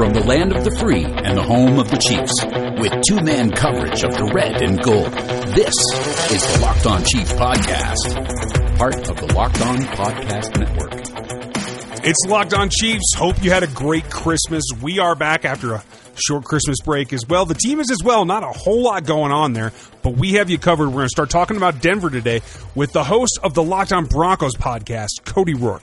From the land of the free and the home of the Chiefs, with two man coverage of the red and gold, this is the Locked On Chiefs Podcast, part of the Locked On Podcast Network. It's Locked On Chiefs. Hope you had a great Christmas. We are back after a short Christmas break as well. The team is as well. Not a whole lot going on there, but we have you covered. We're going to start talking about Denver today with the host of the Locked On Broncos podcast, Cody Roark.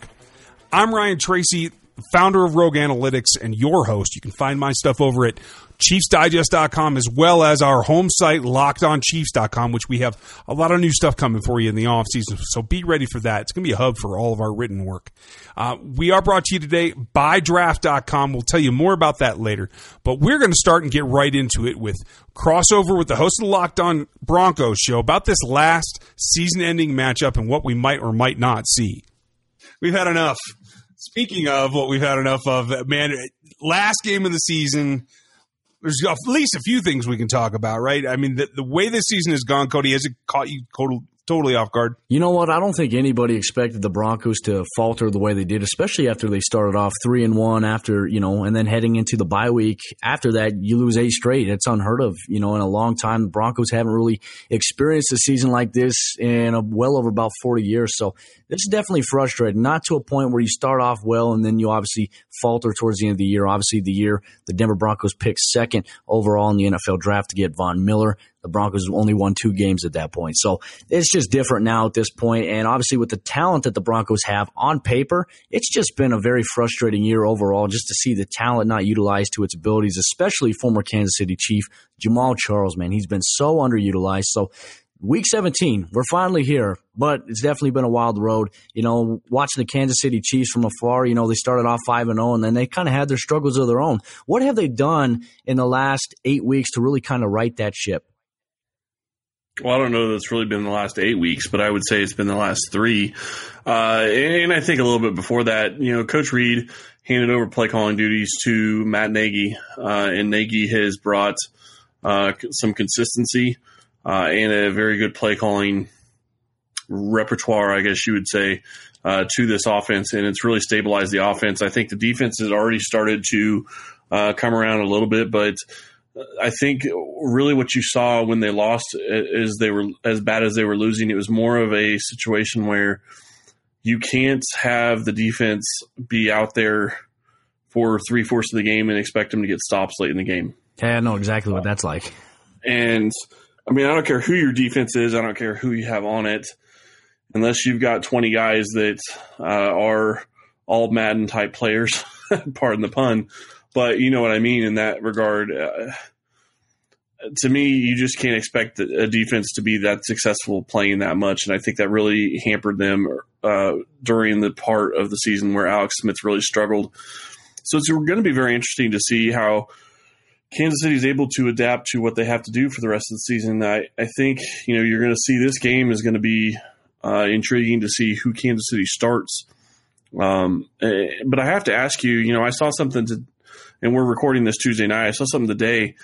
I'm Ryan Tracy founder of Rogue Analytics and your host. You can find my stuff over at ChiefsDigest.com as well as our home site, LockedOnChiefs.com, which we have a lot of new stuff coming for you in the off season. So be ready for that. It's going to be a hub for all of our written work. Uh, we are brought to you today by Draft.com. We'll tell you more about that later, but we're going to start and get right into it with crossover with the host of the Locked On Broncos show about this last season ending matchup and what we might or might not see. We've had enough. Speaking of what we've had enough of, man, last game of the season, there's at least a few things we can talk about, right? I mean, the, the way this season has gone, Cody, has it caught you totally off guard? You know what? I don't think anybody expected the Broncos to falter the way they did, especially after they started off three and one after, you know, and then heading into the bye week. After that, you lose eight straight. It's unheard of, you know, in a long time. The Broncos haven't really experienced a season like this in a, well over about 40 years. So this is definitely frustrating. Not to a point where you start off well and then you obviously falter towards the end of the year. Obviously, the year the Denver Broncos picked second overall in the NFL draft to get Von Miller. The Broncos only won two games at that point. So it's just different now at this point. And obviously, with the talent that the Broncos have on paper, it's just been a very frustrating year overall just to see the talent not utilized to its abilities, especially former Kansas City Chief Jamaal Charles, man. He's been so underutilized. So week 17, we're finally here, but it's definitely been a wild road. You know, watching the Kansas City Chiefs from afar, you know, they started off 5 and 0 and then they kind of had their struggles of their own. What have they done in the last 8 weeks to really kind of right that ship? Well, I don't know that it's really been the last eight weeks, but I would say it's been the last three. Uh, and I think a little bit before that, you know, Coach Reid handed over play calling duties to Matt Nagy, uh, and Nagy has brought uh, some consistency uh, and a very good play calling repertoire, I guess you would say, uh, to this offense, and it's really stabilized the offense. I think the defense has already started to uh, come around a little bit, but I think really what you saw when they lost is they were as bad as they were losing. It was more of a situation where you can't have the defense be out there for three fourths of the game and expect them to get stops late in the game. Yeah, I know exactly what that's like. And I mean, I don't care who your defense is. I don't care who you have on it, unless you've got 20 guys that uh, are all Madden type players, pardon the pun. But you know what I mean in that regard. Uh, to me, you just can't expect a defense to be that successful playing that much, and I think that really hampered them uh, during the part of the season where Alex Smith really struggled. So it's going to be very interesting to see how Kansas City is able to adapt to what they have to do for the rest of the season. I, I think you know you're going to see this game is going to be uh, intriguing to see who Kansas City starts. Um, eh, but I have to ask you, you know, I saw something to, and we're recording this Tuesday night. I saw something today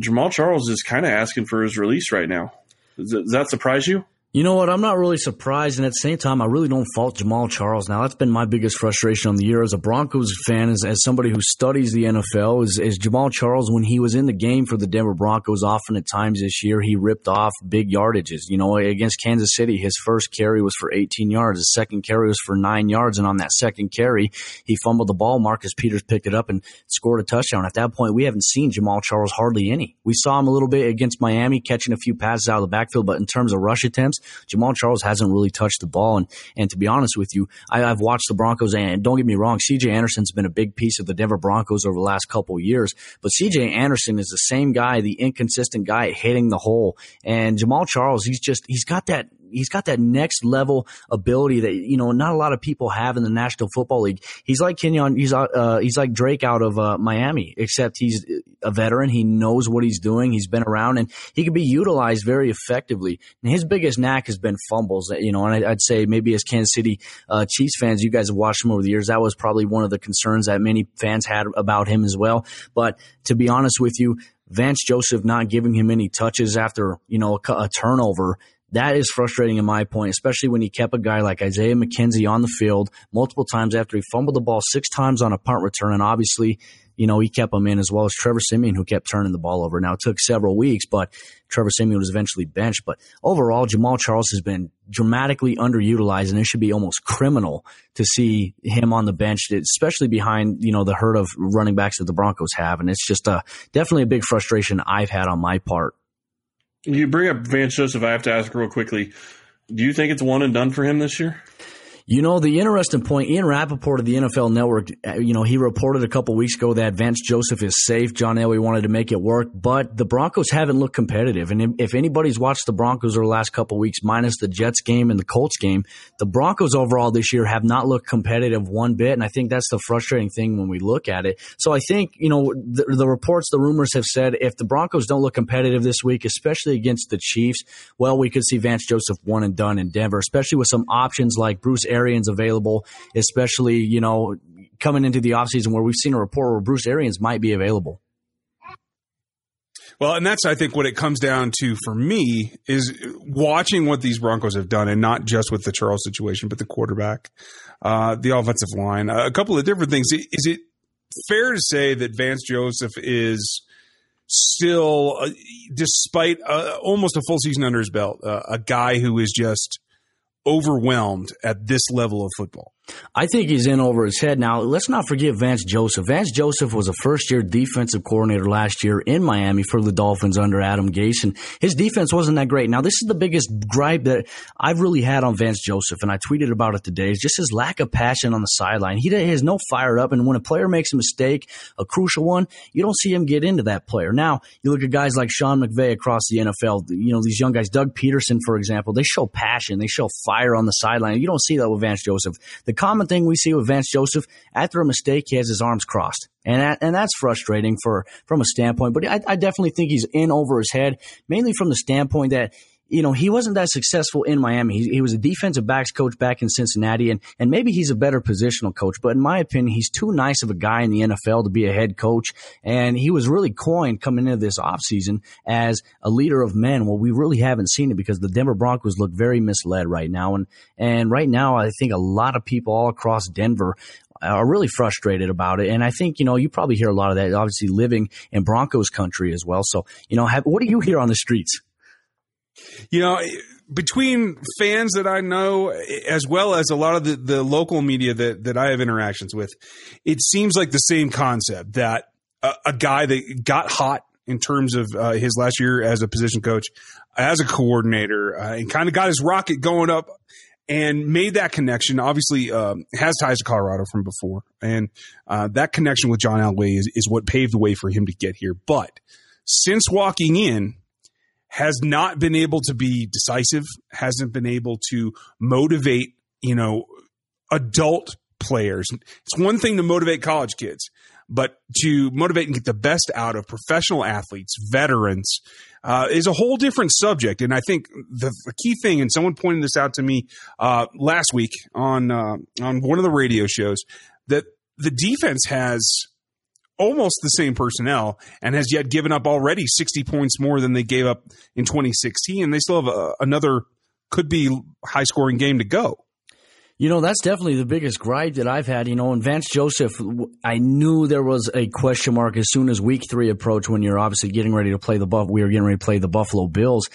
Jamaal Charles is kind of asking for his release right now. Does that surprise you? You know what? I'm not really surprised, and at the same time, I really don't fault Jamaal Charles. Now, that's been my biggest frustration on the year as a Broncos fan, as, as somebody who studies the NFL, is, is Jamaal Charles, when he was in the game for the Denver Broncos, often at times this year, he ripped off big yardages. You know, against Kansas City, his first carry was for 18 yards, his second carry was for nine yards, and on that second carry, he fumbled the ball. Marcus Peters picked it up and scored a touchdown. At that point, we haven't seen Jamaal Charles hardly any. We saw him a little bit against Miami, catching a few passes out of the backfield, but in terms of rush attempts, Jamaal Charles hasn't really touched the ball. And, and to be honest with you, I, have watched the Broncos and don't get me wrong, CJ Anderson's been a big piece of the Denver Broncos over the last couple years, but CJ Anderson is the same guy, the inconsistent guy hitting the hole. And Jamaal Charles, he's just, he's got that he's got that next level ability that you know not a lot of people have in the National Football League. He's like Kenyan, he's uh, he's like Drake out of uh, Miami, except he's a veteran. He knows what he's doing. He's been around and he can be utilized very effectively. And his biggest knack has been fumbles. You know, and I'd say maybe as Kansas City uh, Chiefs fans, you guys have watched him over the years. That was probably one of the concerns that many fans had about him as well. But to be honest with you. Vance Joseph not giving him any touches after, you know, a, a turnover that is frustrating in my point, especially when he kept a guy like Isaiah McKenzie on the field multiple times after he fumbled the ball six times on a punt return. And obviously, you know, he kept him in as well as Trevor Siemian, who kept turning the ball over. Now it took several weeks, but Trevor Siemian was eventually benched. But overall, Jamaal Charles has been dramatically underutilized, and it should be almost criminal to see him on the bench, especially behind you know the herd of running backs that the Broncos have. And it's just a definitely a big frustration I've had on my part. You bring up Vance Joseph. I have to ask real quickly. Do you think it's one and done for him this year? You know, the interesting point, Ian Rapoport of the NFL Network, uh, you know, he reported a couple weeks ago that Vance Joseph is safe. John Elway wanted to make it work, but the Broncos haven't looked competitive. And if anybody's watched the Broncos over the last couple weeks, minus the Jets game and the Colts game, the Broncos overall this year have not looked competitive one bit. And I think that's the frustrating thing when we look at it. So I think, you know, the, the reports, the rumors have said if the Broncos don't look competitive this week, especially against the Chiefs, well, we could see Vance Joseph one and done in Denver, especially with some options like Bruce Arians available, especially, you know, coming into the offseason where we've seen a report where Bruce Arians might be available. Well, and that's I think what it comes down to for me is watching what these Broncos have done, and not just with the Charles situation, but the quarterback, uh, the offensive line, a couple of different things. Is it fair to say that Vance Joseph is still, uh, despite uh, almost a full season under his belt, uh, a guy who is just overwhelmed at this level of football? I think he's in over his head. Now, let's not forget Vance Joseph. Vance Joseph was a first year defensive coordinator last year in Miami for the Dolphins under Adam Gase, and his defense wasn't that great. Now, this is the biggest gripe that I've really had on Vance Joseph, and I tweeted about it today, is just his lack of passion on the sideline. He has no fire up, and when a player makes a mistake, a crucial one, you don't see him get into that player. Now, you look at guys like Sean McVay across the NFL, you know, these young guys, Doug Pederson, for example, they show passion, they show fire on the sideline. You don't see that with Vance Joseph. The common thing we see with Vance Joseph after a mistake, he has his arms crossed, and that, and that's frustrating for from a standpoint. But I, I definitely think he's in over his head, mainly from the standpoint that you know, he wasn't that successful in Miami. He, he, was a defensive backs coach back in Cincinnati, and, and maybe he's a better positional coach. But in my opinion, he's too nice of a guy in the NFL to be a head coach. And he was really coined coming into this offseason as a leader of men. Well, we really haven't seen it because the Denver Broncos look very misled right now. And, and right now, I think a lot of people all across Denver are really frustrated about it. And I think, you know, you probably hear a lot of that, obviously living in Broncos country as well. So, you know, have, what do you hear on the streets? You know, between fans that I know, as well as a lot of the, the local media that, that I have interactions with, it seems like the same concept that a, a guy that got hot in terms of uh, his last year as a position coach, as a coordinator, uh, and kind of got his rocket going up and made that connection. Obviously, um, has ties to Colorado from before, and uh, that connection with John Elway is, is what paved the way for him to get here. But since walking in, has not been able to be decisive, hasn't been able to motivate, you know, adult players. It's one thing to motivate college kids, but to motivate and get the best out of professional athletes, veterans, uh, is a whole different subject. And I think the, the, key thing, and someone pointed this out to me uh, last week on uh, on one of the radio shows, that the defense has almost the same personnel and has yet given up already 60 points more than they gave up in 2016. And they still have a, another, could be high scoring game to go. You know, that's definitely the biggest gripe that I've had. You know, and Vance Joseph, I knew there was a question mark as soon as week three approached when you're obviously getting ready to play the Buff. We were getting ready to play the Buffalo Bills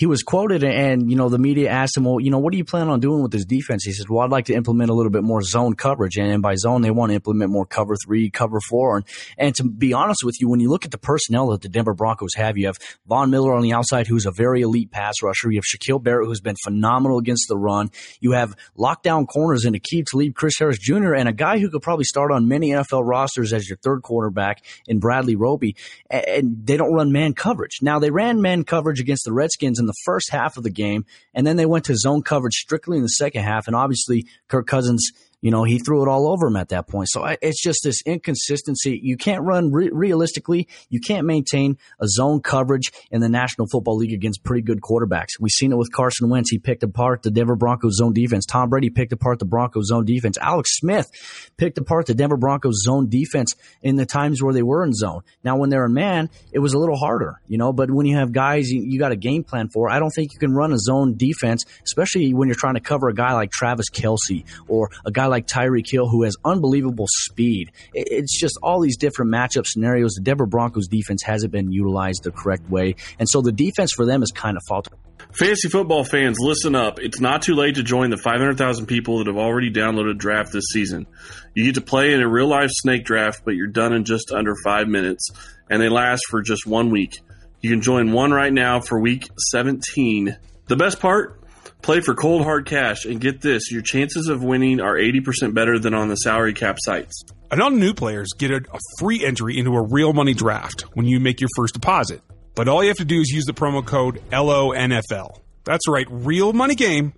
he was quoted and, you know, the media asked him, well, you know, what do you plan on doing with this defense? He said, well, I'd like to implement a little bit more zone coverage. And, by zone, they want to implement more cover three, cover four. And, and to be honest with you, when you look at the personnel that the Denver Broncos have, you have Von Miller on the outside, who's a very elite pass rusher. You have Shaquil Barrett, who's been phenomenal against the run. You have lockdown corners in Aqib Talib, Chris Harris Jr., and a guy who could probably start on many NFL rosters as your third quarterback in Bradley Roby. And they don't run man coverage. Now, they ran man coverage against the Redskins in the first half of the game, and then they went to zone coverage strictly in the second half. And obviously, Kirk Cousins you know, he threw it all over him at that point. So I, it's just this inconsistency. You can't run re- realistically. You can't maintain a zone coverage in the National Football League against pretty good quarterbacks. We've seen it with Carson Wentz. He picked apart the Denver Broncos zone defense. Tom Brady picked apart the Broncos zone defense. Alex Smith picked apart the Denver Broncos zone defense in the times where they were in zone. Now, when they're in man, it was a little harder, you know, but when you have guys you, you got a game plan for, I don't think you can run a zone defense, especially when you're trying to cover a guy like Travis Kelce or a guy like Tyreek Hill who has unbelievable speed. It's just all these different matchup scenarios. The Denver Broncos defense hasn't been utilized the correct way, and so the defense for them is kind of faltered. Fantasy football fans, listen up. It's not too late to join the 500,000 people that have already downloaded Draft this season. You get to play in a real life snake draft, but you're done in just under five minutes, and they last for just one week. You can join one right now for week 17. The best part? Play for cold hard cash, and get this your chances of winning are 80% better than on the salary cap sites. And all new players get a, a free entry into a real money draft when you make your first deposit. But all you have to do is use the promo code LONFL. That's right, real money game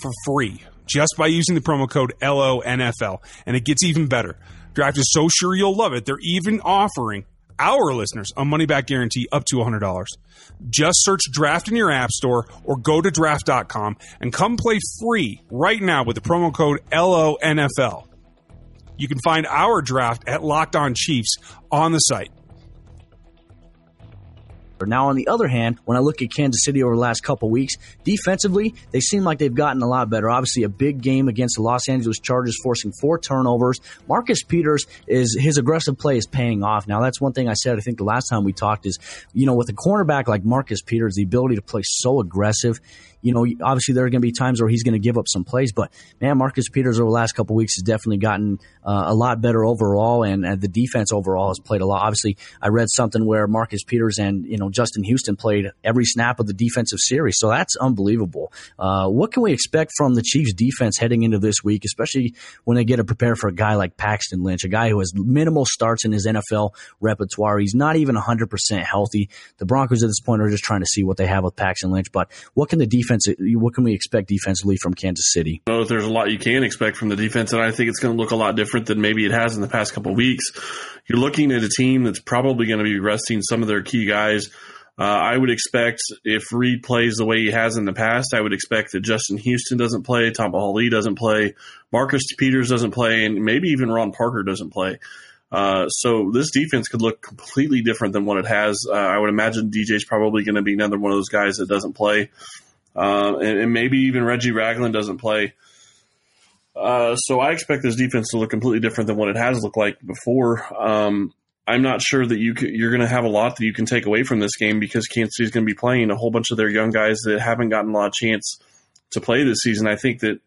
for free just by using the promo code LONFL. And it gets even better. Draft is so sure you'll love it, they're even offering our listeners a money back guarantee up to $100. Just search draft in your app store or go to draft.com and come play free right now with the promo code LONFL. You can find our draft at Locked On Chiefs on the site. Now, on the other hand, when I look at Kansas City over the last couple weeks, defensively, they seem like they've gotten a lot better. Obviously, a big game against the Los Angeles Chargers, forcing four turnovers. Marcus Peters is his aggressive play is paying off. Now, that's one thing I said. I think the last time we talked is, you know, with a cornerback like Marcus Peters, the ability to play so aggressive you know, obviously there are going to be times where he's going to give up some plays, but man, Marcus Peters over the last couple weeks has definitely gotten uh, a lot better overall, and, and, the defense overall has played a lot. Obviously, I read something where Marcus Peters and you know Justin Houston played every snap of the defensive series, so that's unbelievable. Uh, what can we expect from the Chiefs' defense heading into this week, especially when they get to prepare for a guy like Paxton Lynch, a guy who has minimal starts in his NFL repertoire? He's not even 100% healthy. The Broncos at this point are just trying to see what they have with Paxton Lynch, but what can the defense defense? What can we expect defensively from Kansas City? Know there's a lot you can expect from the defense, and I think it's going to look a lot different than maybe it has in the past couple weeks. You're looking at a team that's probably going to be resting some of their key guys. Uh, I would expect if Reid plays the way he has in the past, I would expect that Justin Houston doesn't play, Tamba Hali doesn't play, Marcus Peters doesn't play, and maybe even Ron Parker doesn't play. Uh, so this defense could look completely different than what it has. Uh, I would imagine DJ's probably going to be another one of those guys that doesn't play uh, and, and, maybe even Reggie Ragland doesn't play. Uh, so I expect this defense to look completely different than what it has looked like before. Um, I'm not sure that you you're going to have a lot that you can take away from this game because Kansas City's going to be playing a whole bunch of their young guys that haven't gotten a lot of chance to play this season. I think that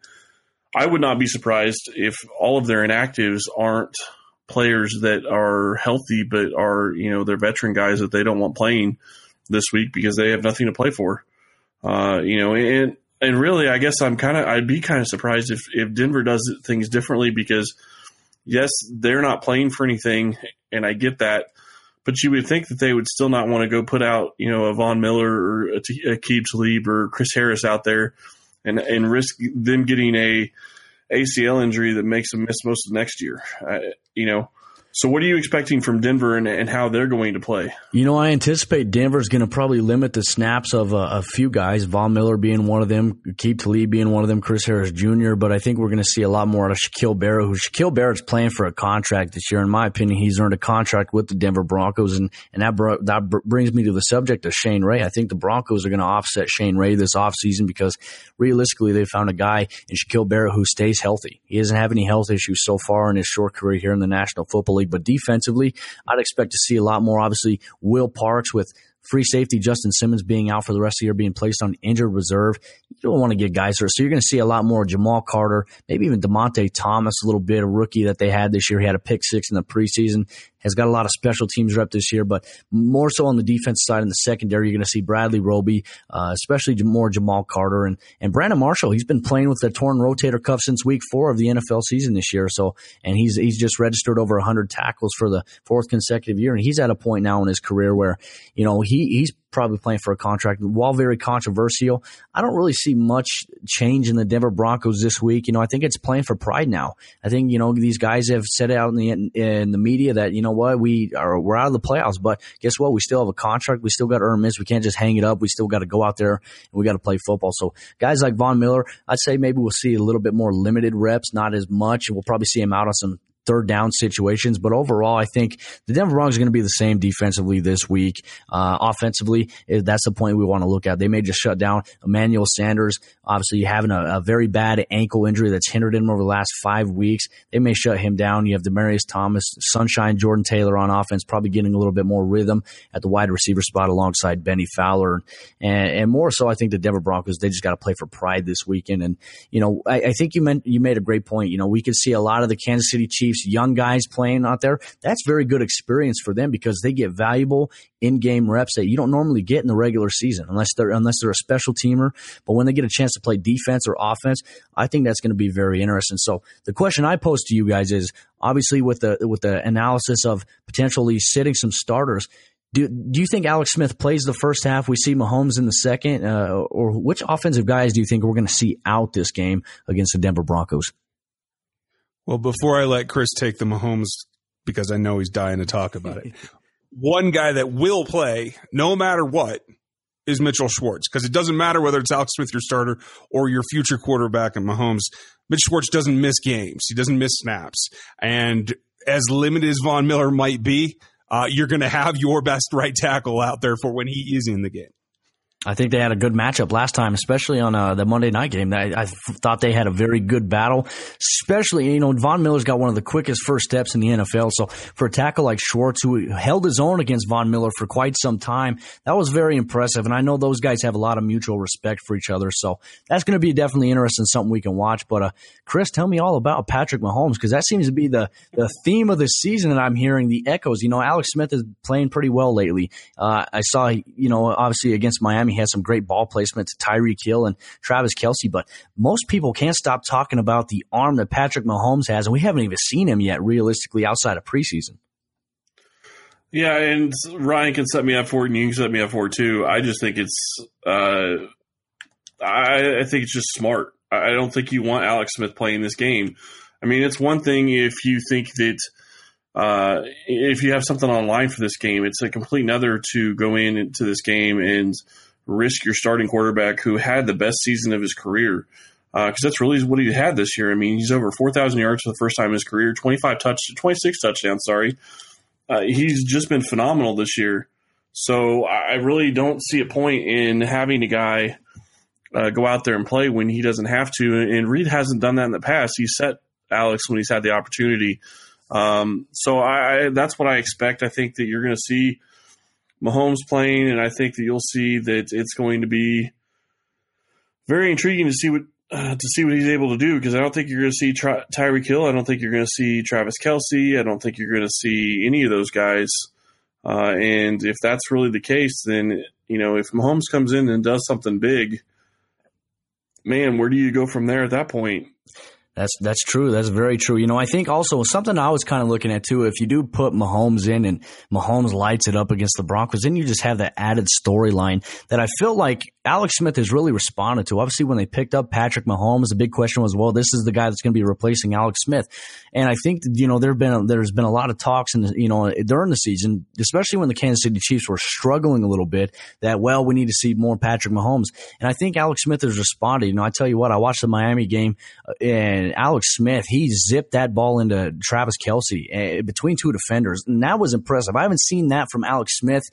I would not be surprised if all of their inactives aren't players that are healthy but are you know they're veteran guys that they don't want playing this week because they have nothing to play for. Uh, you know, and and really, I guess I'm kind of I'd be kind of surprised if if Denver does things differently because yes, they're not playing for anything, and I get that. But you would think that they would still not want to go put out, you know, a Von Miller or a Aqib Talib or Chris Harris out there and and risk them getting a ACL injury that makes them miss most of next year. You know, so, what are you expecting from Denver and, and how they're going to play? You know, I anticipate Denver's going to probably limit the snaps of a, a, few guys, Von Miller being one of them, Aqib Talib being one of them, Chris Harris Jr., but I think we're going to see a lot more out of Shaquil Barrett, who Shaquil Barrett's playing for a contract this year. In my opinion, he's earned a contract with the Denver Broncos, and, and that, br- that br- brings me to the subject of Shane Ray. I think the Broncos are going to offset Shane Ray this offseason because realistically, they found a guy in Shaquil Barrett who stays healthy. He doesn't have any health issues so far in his short career here in the National Football League league. But defensively, I'd expect to see a lot more. Obviously, Will Parks with free safety Justin Simmons being out for the rest of the year, being placed on injured reserve. You don't want to get guys hurt. So you're going to see a lot more Jamal Carter, maybe even Dymonte Thomas, a little bit, a rookie that they had this year. He had a pick six in the preseason has got a lot of special teams rep this year, but more so on the defense side in the secondary, you're going to see Bradley Roby, uh, especially more Jamal Carter and, and Brandon Marshall. He's been playing with the torn rotator cuff since week four of the NFL season this year. So, and he's, he's just registered over 100 tackles for the fourth consecutive year. And he's at a point now in his career where, you know, he, he's probably playing for a contract. While very controversial, I don't really see much change in the Denver Broncos this week. You know, I think it's playing for pride now. I think you know these guys have said out in the in the media that you know what we are we're out of the playoffs, but guess what? We still have a contract. We still got to earn. We can't just hang it up. We still got to go out there and we got to play football. So guys like Von Miller, I'd say maybe we'll see a little bit more limited reps, not as much. We'll probably see him out on some third down situations. But overall, I think the Denver Broncos are going to be the same defensively this week. Uh, offensively, that's the point we want to look at. They may just shut down Emmanuel Sanders. Obviously, having a, a, very bad ankle injury that's hindered him over the last five weeks. They may shut him down. You have Demaryius Thomas, Sunshine, Jordan Taylor on offense, probably getting a little bit more rhythm at the wide receiver spot alongside Bennie Fowler. And, and more so, I think the Denver Broncos, they just got to play for pride this weekend. And, you know, I, I think you meant, you made a great point. You know, we could see a lot of the Kansas City Young guys playing out there. That's very good experience for them because they get valuable in-game reps that you don't normally get in the regular season unless they're unless they're a special teamer. But when they get a chance to play defense or offense, I think that's going to be very interesting. So the question I pose to you guys is obviously with the with the analysis of potentially sitting some starters. Do, do you think Alex Smith plays the first half? We see Mahomes in the second, uh, or which offensive guys do you think we're going to see out this game against the Denver Broncos? Well, before I let Chris take the Mahomes, because I know he's dying to talk about it, one guy that will play no matter what is Mitchell Schwartz because it doesn't matter whether it's Alex Smith, your starter, or your future quarterback and Mahomes. Mitch Schwartz doesn't miss games. He doesn't miss snaps. And as limited as Von Miller might be, uh, you're going to have your best right tackle out there for when he is in the game. I think they had a good matchup last time, especially on uh, the Monday night game. I, I, thought they had a very good battle, especially, you know, Von Miller's got one of the quickest first steps in the NFL. So for a tackle like Schwartz, who held his own against Von Miller for quite some time, that was very impressive. And I know those guys have a lot of mutual respect for each other. So that's going to be definitely interesting, something we can watch. But, uh, Chris, tell me all about Patrick Mahomes because that seems to be the, the theme of the season that I'm hearing the echoes. You know, Alex Smith is playing pretty well lately. Uh, I saw, you know, obviously against Miami, he has some great ball placement to Tyreek Hill and Travis Kelce, but most people can't stop talking about the arm that Patrick Mahomes has, and we haven't even seen him yet realistically outside of preseason. Yeah, and Ryan can set me up for it, and you can set me up for it too. I just think it's, uh, I, I think it's just smart. I don't think you want Alex Smith playing this game. I mean, it's one thing if you think that uh, if you have something online for this game, it's a complete another to go in into this game and risk your starting quarterback who had the best season of his career because uh, that's really what he had this year. I mean, he's over 4,000 yards for the first time in his career, 25 touch, 26 touchdowns. Sorry, uh, he's just been phenomenal this year. So I really don't see a point in having a guy uh, go out there and play when he doesn't have to. And Reid hasn't done that in the past. He set Alex when he's had the opportunity. Um, so I, that's what I expect. I think that you're going to see Mahomes playing, and I think that you'll see that it's going to be very intriguing to see what uh, to see what he's able to do because I don't think you're going to see Ty- Hill. I don't think you're going to see Travis Kelce. I don't think you're going to see any of those guys. Uh, and if that's really the case, then you know if Mahomes comes in and does something big, man, where do you go from there at that point? That's that's true. That's very true. You know, I think also something I was kind of looking at too. If you do put Mahomes in and Mahomes lights it up against the Broncos, then you just have that added storyline that I feel like Alex Smith has really responded to. Obviously, when they picked up Patrick Mahomes, the big question was, well, this is the guy that's going to be replacing Alex Smith. And I think you know there've been there's been a lot of talks and you know during the season, especially when the Kansas City Chiefs were struggling a little bit, that well, we need to see more Patrick Mahomes. And I think Alex Smith has responded. You know, I tell you what, I watched the Miami game uh, and Alex Smith he zipped that ball into Travis Kelce uh, between two defenders, and that was impressive. I haven't seen that from Alex Smith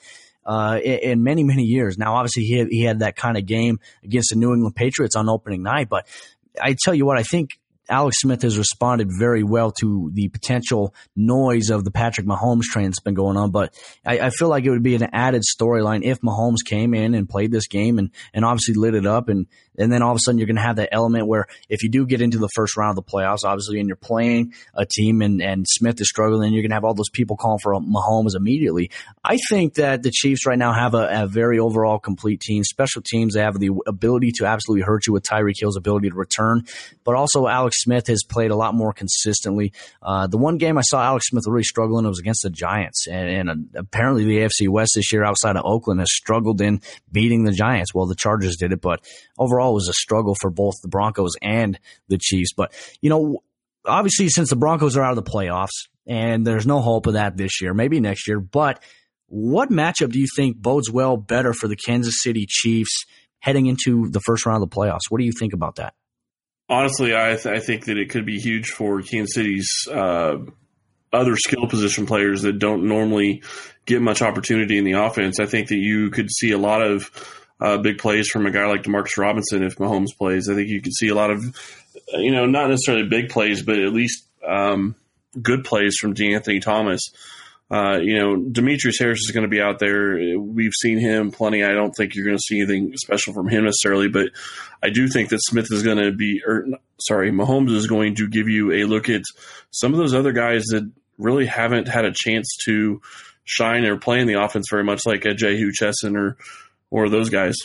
uh, in, in, many, many years. Now, obviously, he had, he had that kind of game against the New England Patriots on opening night, but I tell you what, I think Alex Smith has responded very well to the potential noise of the Patrick Mahomes train that's been going on. But I, I feel like it would be an added storyline if Mahomes came in and played this game and, and obviously lit it up and and then all of a sudden you're going to have that element where if you do get into the first round of the playoffs, obviously, and you're playing a team and, and Smith is struggling, you're going to have all those people calling for Mahomes immediately. I think that the Chiefs right now have a, a very overall complete team. Special teams, they have the ability to absolutely hurt you with Tyreek Hill's ability to return, but also Alex Smith has played a lot more consistently. Uh, the one game I saw Alex Smith really struggling was against the Giants, and, and uh, apparently the AFC West this year outside of Oakland has struggled in beating the Giants. Well, the Chargers did it, but overall it was a struggle for both the Broncos and the Chiefs. But, you know, obviously, since the Broncos are out of the playoffs and there's no hope of that this year, maybe next year, but what matchup do you think bodes well better for the Kansas City Chiefs heading into the first round of the playoffs? What do you think about that? Honestly, I, th- I think that it could be huge for Kansas City's uh, other skill position players that don't normally get much opportunity in the offense. I think that you could see a lot of uh, big plays from a guy like Demarcus Robinson if Mahomes plays. I think you could see a lot of, you know, not necessarily big plays, but at least um, good plays from DeAnthony Thomas. Uh, you know, Demetrius Harris is going to be out there. We've seen him plenty. I don't think you're going to see anything special from him necessarily, but I do think that Smith is going to be, or sorry, Mahomes is going to give you a look at some of those other guys that really haven't had a chance to shine or play in the offense very much, like a Jehu Chesson or or those guys.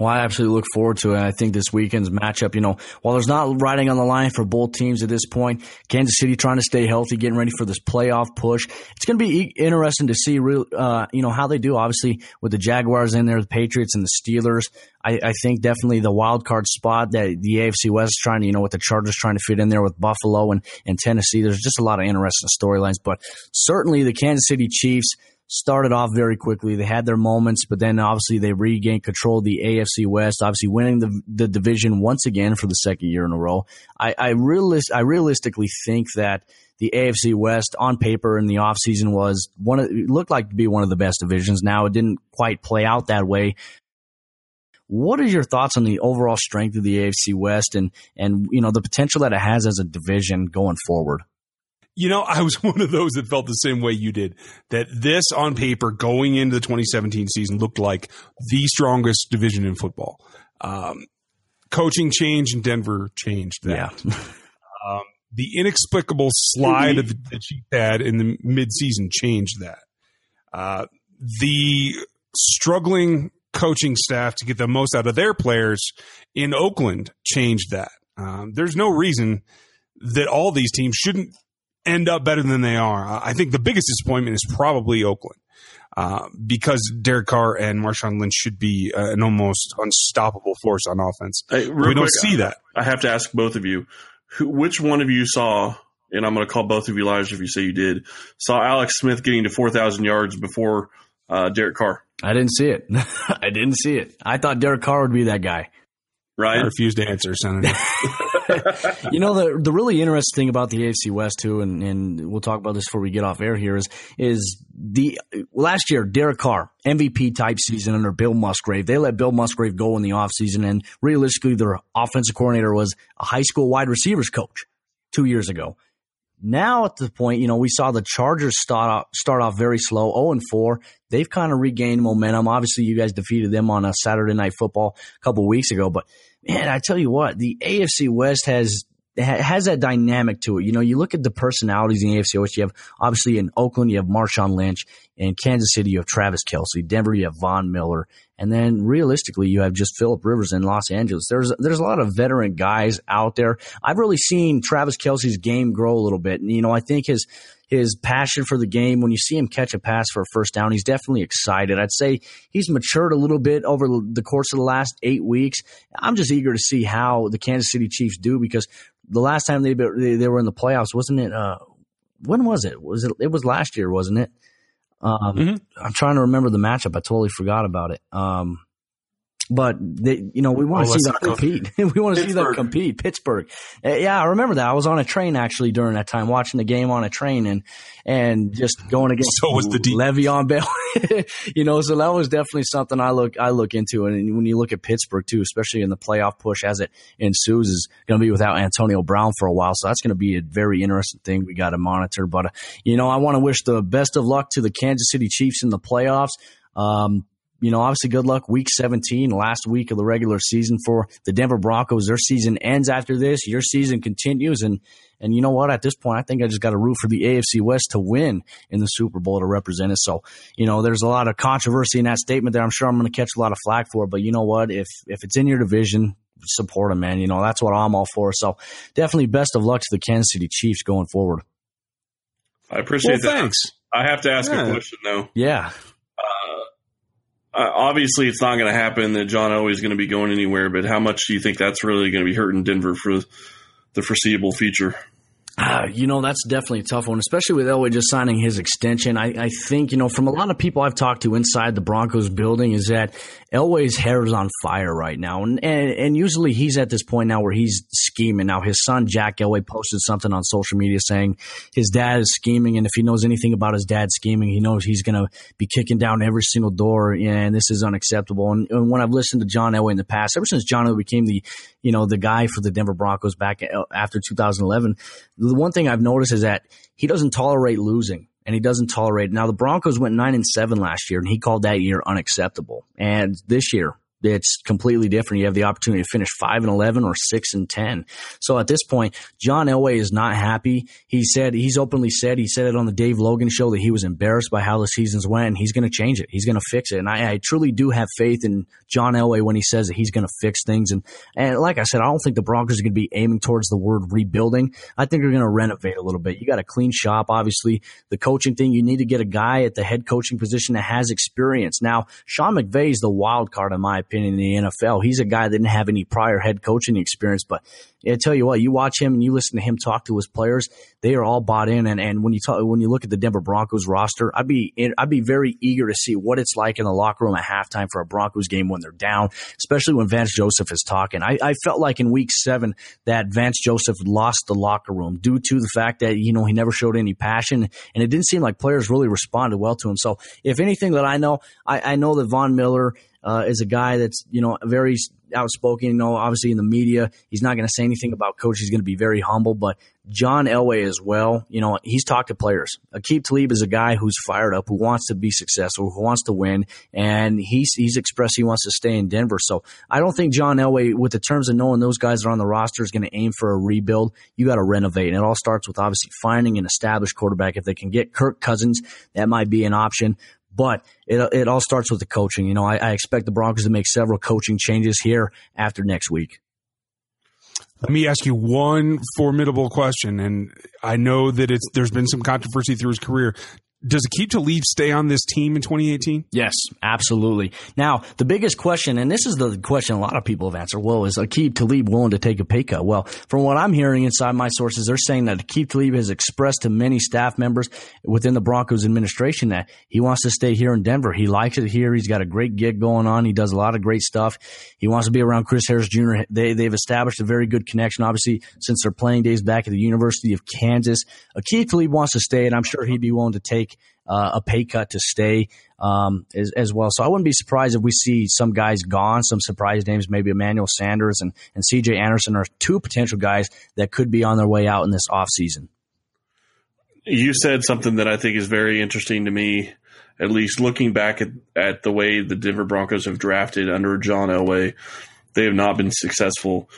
Well, I absolutely look forward to it. I think this weekend's matchup, you know, while there's not riding on the line for both teams at this point, Kansas City trying to stay healthy, getting ready for this playoff push. It's going to be interesting to see, real, uh, you know, how they do. Obviously, with the Jaguars in there, the Patriots and the Steelers. I, I think definitely the wild card spot that the AFC West is trying to, you know, with the Chargers trying to fit in there with Buffalo and, and Tennessee. There's just a lot of interesting storylines, but certainly the Kansas City Chiefs started off very quickly. They had their moments, but then obviously they regained control of the AFC West, obviously winning the, the division once again for the second year in a row. I, I, I realistically think that the AFC West on paper in the offseason was one of, looked like to be one of the best divisions. Now it didn't quite play out that way. What are your thoughts on the overall strength of the AFC West and, and, you know, the potential that it has as a division going forward? You know, I was one of those that felt the same way you did. That this on paper going into the 2017 season looked like the strongest division in football. Um, coaching change in Denver changed that. Yeah. um, the inexplicable slide of the, that Chiefs had in the midseason changed that. Uh, the struggling coaching staff to get the most out of their players in Oakland changed that. Um, there's no reason that all these teams shouldn't end up better than they are. I think the biggest disappointment is probably Oakland. Uh, because Derek Carr and Marshawn Lynch should be uh, an almost unstoppable force on offense. Hey, we don't see that. I have to ask both of you, who, which one of you saw, and I'm going to call both of you liars if you say you did, saw Alex Smith getting to 4,000 yards before uh, Derek Carr? I didn't see it. I didn't see it. I thought Derek Carr would be that guy. Right. I refuse to answer, Senator. you know the the really interesting thing about the AFC West too, and, and we'll talk about this before we get off air here is is the last year Derek Carr MVP type season under Bill Musgrave. They let Bill Musgrave go in the offseason, and realistically, their offensive coordinator was a high school wide receivers coach two years ago. Now at the point, you know, we saw the Chargers start off, start off very slow, 0 and 4. They've kind of regained momentum. Obviously, you guys defeated them on a Saturday night football a couple weeks ago, but man, I tell you what, the AFC West has has that dynamic to it. You know, you look at the personalities in the AFC West. You have obviously in Oakland, you have Marshawn Lynch. In Kansas City, you have Travis Kelce. Denver, you have Von Miller, and then realistically, you have just Philip Rivers in Los Angeles. There's there's a lot of veteran guys out there. I've really seen Travis Kelce's game grow a little bit, and you know, I think his his passion for the game. When you see him catch a pass for a first down, he's definitely excited. I'd say he's matured a little bit over the course of the last eight weeks. I'm just eager to see how the Kansas City Chiefs do because the last time they they, were in the playoffs, wasn't it? Uh, when was it? Was it? It was last year, wasn't it? Um, mm-hmm. I'm trying to remember the matchup. I totally forgot about it. Um, but they, you know, we want to oh, see them compete. we want to see them compete. Pittsburgh. Uh, yeah, I remember that. I was on a train actually during that time, watching the game on a train and, and just going against so was the deep. Le'Veon Bell. you know, so that was definitely something I look, I look into. And when you look at Pittsburgh too, especially in the playoff push as it ensues is going to be without Antonio Brown for a while. So that's going to be a very interesting thing we got to monitor. But, uh, you know, I want to wish the best of luck to the Kansas City Chiefs in the playoffs. Um, you know, obviously good luck week 17, last week of the regular season for the Denver Broncos. Their season ends after this. Your season continues. And, and you know what? At this point, I think I just got to root for the AFC West to win in the Super Bowl to represent it. So, you know, there's a lot of controversy in that statement there. I'm sure I'm going to catch a lot of flack for. But you know what? If, if it's in your division, support them, man. You know, that's what I'm all for. So definitely best of luck to the Kansas City Chiefs going forward. I appreciate well, that. Thanks. I have to ask yeah. a question though. Yeah uh, obviously it's not going to happen that John is going to be going anywhere, but how much do you think that's really going to be hurting Denver for the foreseeable future? Uh, you know, that's definitely a tough one, especially with Elway just signing his extension. I, I, think, you know, from a lot of people I've talked to inside the Broncos building is that Elway's hair is on fire right now. And, and, and usually he's at this point now where he's scheming. Now, his son, Jack Elway, posted something on social media saying his dad is scheming. And if he knows anything about his dad scheming, he knows he's going to be kicking down every single door. And this is unacceptable. And, and when I've listened to John Elway in the past, ever since John Elway became the, you know, the guy for the Denver Broncos back after 2011, the one thing I've noticed is that he doesn't tolerate losing and he doesn't tolerate. Now the Broncos went nine and seven last year, and he called that year unacceptable. And this year, it's completely different. You have the opportunity to finish five and eleven or six and ten. So at this point, John Elway is not happy. He said he's openly said he said it on the Dave Logan show that he was embarrassed by how the seasons went. And he's going to change it. He's going to fix it. And I, I, truly do have faith in John Elway when he says that he's going to fix things. And and like I said, I don't think the Broncos are going to be aiming towards the word rebuilding. I think they're going to renovate a little bit. You got a clean shop, obviously. The coaching thing, you need to get a guy at the head coaching position that has experience. Now, Sean McVay is the wild card in my opinion opinion, in the NFL. He's a guy that didn't have any prior head coaching experience, but I tell you what, you watch him and you listen to him talk to his players, they are all bought in. And, and when you talk, when you look at the Denver Broncos roster, I'd be, I'd be very eager to see what it's like in the locker room at halftime for a Broncos game when they're down, especially when Vance Joseph is talking. I, I felt like in week seven that Vance Joseph lost the locker room due to the fact that, you know, he never showed any passion and it didn't seem like players really responded well to him. So if anything that I know, I, I know that Von Miller uh, is a guy that's you know very outspoken. You know, obviously in the media, he's not going to say anything about coach. He's going to be very humble. But John Elway as well. You know, he's talked to players. Aqib Talib is a guy who's fired up, who wants to be successful, who wants to win, and he's he's expressed he wants to stay in Denver. So I don't think John Elway, with the terms of knowing those guys are on the roster, is going to aim for a rebuild. You got to renovate, and it all starts with obviously finding an established quarterback. If they can get Kirk Cousins, that might be an option. But it, it all starts with the coaching. You know, I, I expect the Broncos to make several coaching changes here after next week. Let me ask you one formidable question, and I know that it's there's been some controversy through his career does Aqib Talib stay on this team in 2018? Yes, absolutely. Now, the biggest question, and this is the question a lot of people have answered, well, is Aqib Talib willing to take a pay cut? Well, from what I'm hearing inside my sources, they're saying that Aqib Talib has expressed to many staff members within the Broncos administration that he wants to stay here in Denver. He likes it here. He's got a great gig going on. He does a lot of great stuff. He wants to be around Chris Harris Jr. They, they've established a very good connection, obviously, since their playing days back at the University of Kansas. Uh, Aqib Talib wants to stay, and I'm sure he'd be willing to take uh, a pay cut to stay um, as, as, well. So I wouldn't be surprised if we see some guys gone, some surprise names, maybe Emmanuel Sanders and, and CJ Anderson are two potential guys that could be on their way out in this offseason. You said something that I think is very interesting to me, at least looking back at, at the way the Denver Broncos have drafted under John Elway. They have not been successful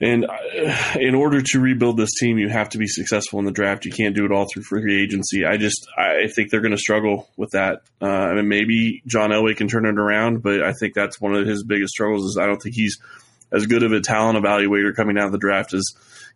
and uh, in order to rebuild this team, you have to be successful in the draft. You can't do it all through free agency. I just I think they're going to struggle with that. Uh, I mean, maybe John Elway can turn it around, but I think that's one of his biggest struggles. Is I don't think he's as good of a talent evaluator coming out of the draft as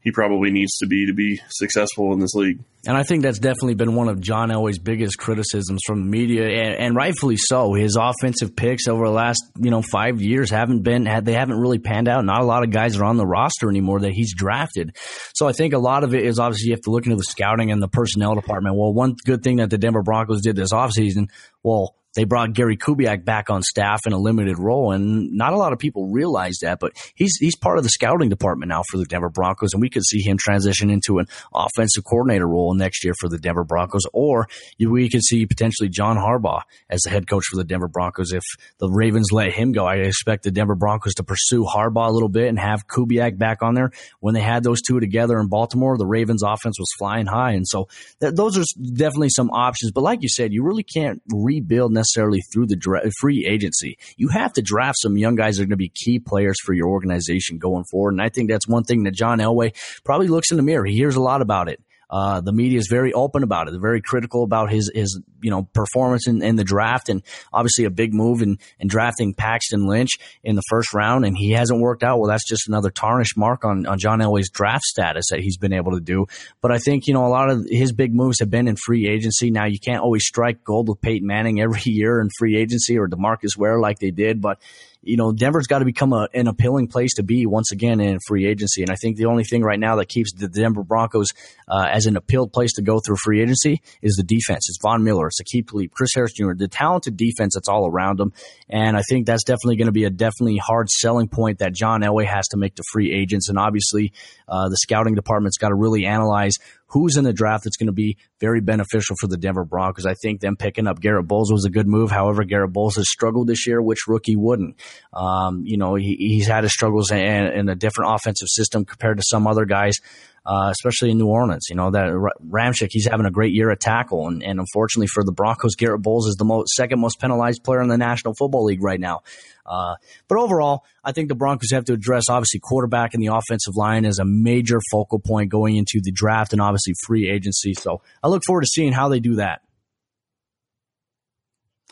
he probably needs to be to be successful in this league. And I think that's definitely been one of John Elway's biggest criticisms from the media, and, and, rightfully so. His offensive picks over the last you know five years haven't been they haven't really panned out. Not a lot of guys are on the roster anymore that he's drafted. So I think a lot of it is obviously you have to look into the scouting and the personnel department. Well, one good thing that the Denver Broncos did this offseason, well, they brought Gary Kubiak back on staff in a limited role, and not a lot of people realize that. But he's he's part of the scouting department now for the Denver Broncos, and we could see him transition into an offensive coordinator role next year for the Denver Broncos, or we could see potentially John Harbaugh as the head coach for the Denver Broncos if the Ravens let him go. I expect the Denver Broncos to pursue Harbaugh a little bit and have Kubiak back on there. When they had those two together in Baltimore, the Ravens offense was flying high, and so th- those are definitely some options. But like you said, you really can't rebuild necessarily through the dra- free agency. You have to draft some young guys that are going to be key players for your organization going forward. And I think that's one thing that John Elway probably looks in the mirror. He hears a lot about it. Uh, the media is very open about it. They're very critical about his his you know performance in, in the draft, and obviously a big move in, in drafting Paxton Lynch in the first round, and he hasn't worked out. Well, that's just another tarnished mark on on John Elway's draft status that he's been able to do. But I think you know a lot of his big moves have been in free agency. Now you can't always strike gold with Peyton Manning every year in free agency or Demarcus Ware like they did, but you know, Denver's got to become a, an appealing place to be once again in free agency. And I think the only thing right now that keeps the Denver Broncos uh, as an appealed place to go through free agency is the defense. It's Von Miller, it's Aqib Talib, Chris Harris Jr., the talented defense that's all around them. And I think that's definitely going to be a definitely hard selling point that John Elway has to make to free agents. And obviously, uh, the scouting department's got to really analyze who's in the draft that's going to be very beneficial for the Denver Broncos. I think them picking up Garett Bolles was a good move. However, Garett Bolles has struggled this year, which rookie wouldn't. Um, you know, he, he's had his struggles in, in, a different offensive system compared to some other guys. Uh, especially in New Orleans, you know that Ramczyk, he's having a great year at tackle, and, and unfortunately for the Broncos, Garett Bolles is the most, second most penalized player in the National Football League right now. Uh, but overall, I think the Broncos have to address obviously quarterback and the offensive line as a major focal point going into the draft and obviously free agency. So I look forward to seeing how they do that.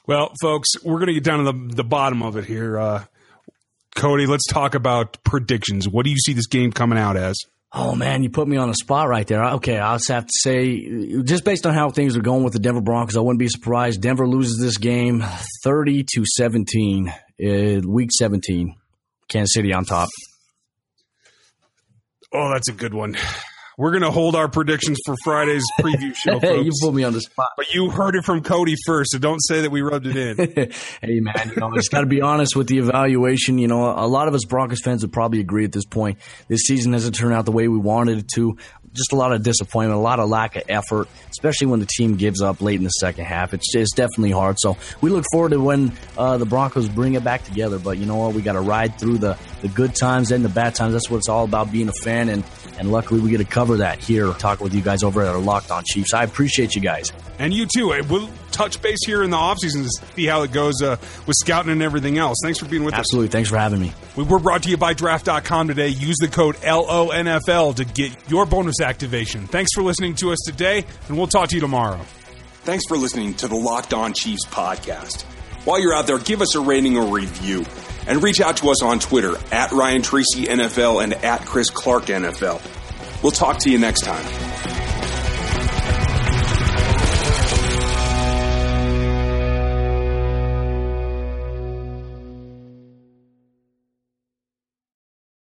Well, folks, we're going to get down to the, the bottom of it here. Uh, Cody, let's talk about predictions. What do you see this game coming out as? Oh man, you put me on the spot right there. Okay, I'll just have to say, just based on how things are going with the Denver Broncos, I wouldn't be surprised. Denver loses this game, thirty to seventeen, week seventeen. Kansas City on top. Oh, that's a good one. We're going to hold our predictions for Friday's preview show. hey, you put me on the spot. But you heard it from Cody first, so don't say that we rubbed it in. hey, man, you know, I just got to be honest with the evaluation. You know, a lot of us Broncos fans would probably agree at this point. This season hasn't turned out the way we wanted it to just a lot of disappointment, a lot of lack of effort, especially when the team gives up late in the second half. It's it's definitely hard. So we look forward to when uh, the Broncos bring it back together. But you know what? We got to ride through the, the good times and the bad times. That's what it's all about being a fan. And, and luckily we get to cover that here, talking with you guys over at our Locked On Chiefs. I appreciate you guys. And you too. We'll touch base here in the offseason to see how it goes uh, with scouting and everything else. Thanks for being with Absolutely. us. Absolutely. Thanks for having me. We were brought to you by draft.com today. Use the code LONFL to get your bonus activation. Thanks for listening to us today, and we'll talk to you tomorrow. Thanks for listening to the Locked On Chiefs podcast. While you're out there, give us a rating or review. And reach out to us on Twitter at Ryan Tracy NFL and at Chris Clark NFL. We'll talk to you next time.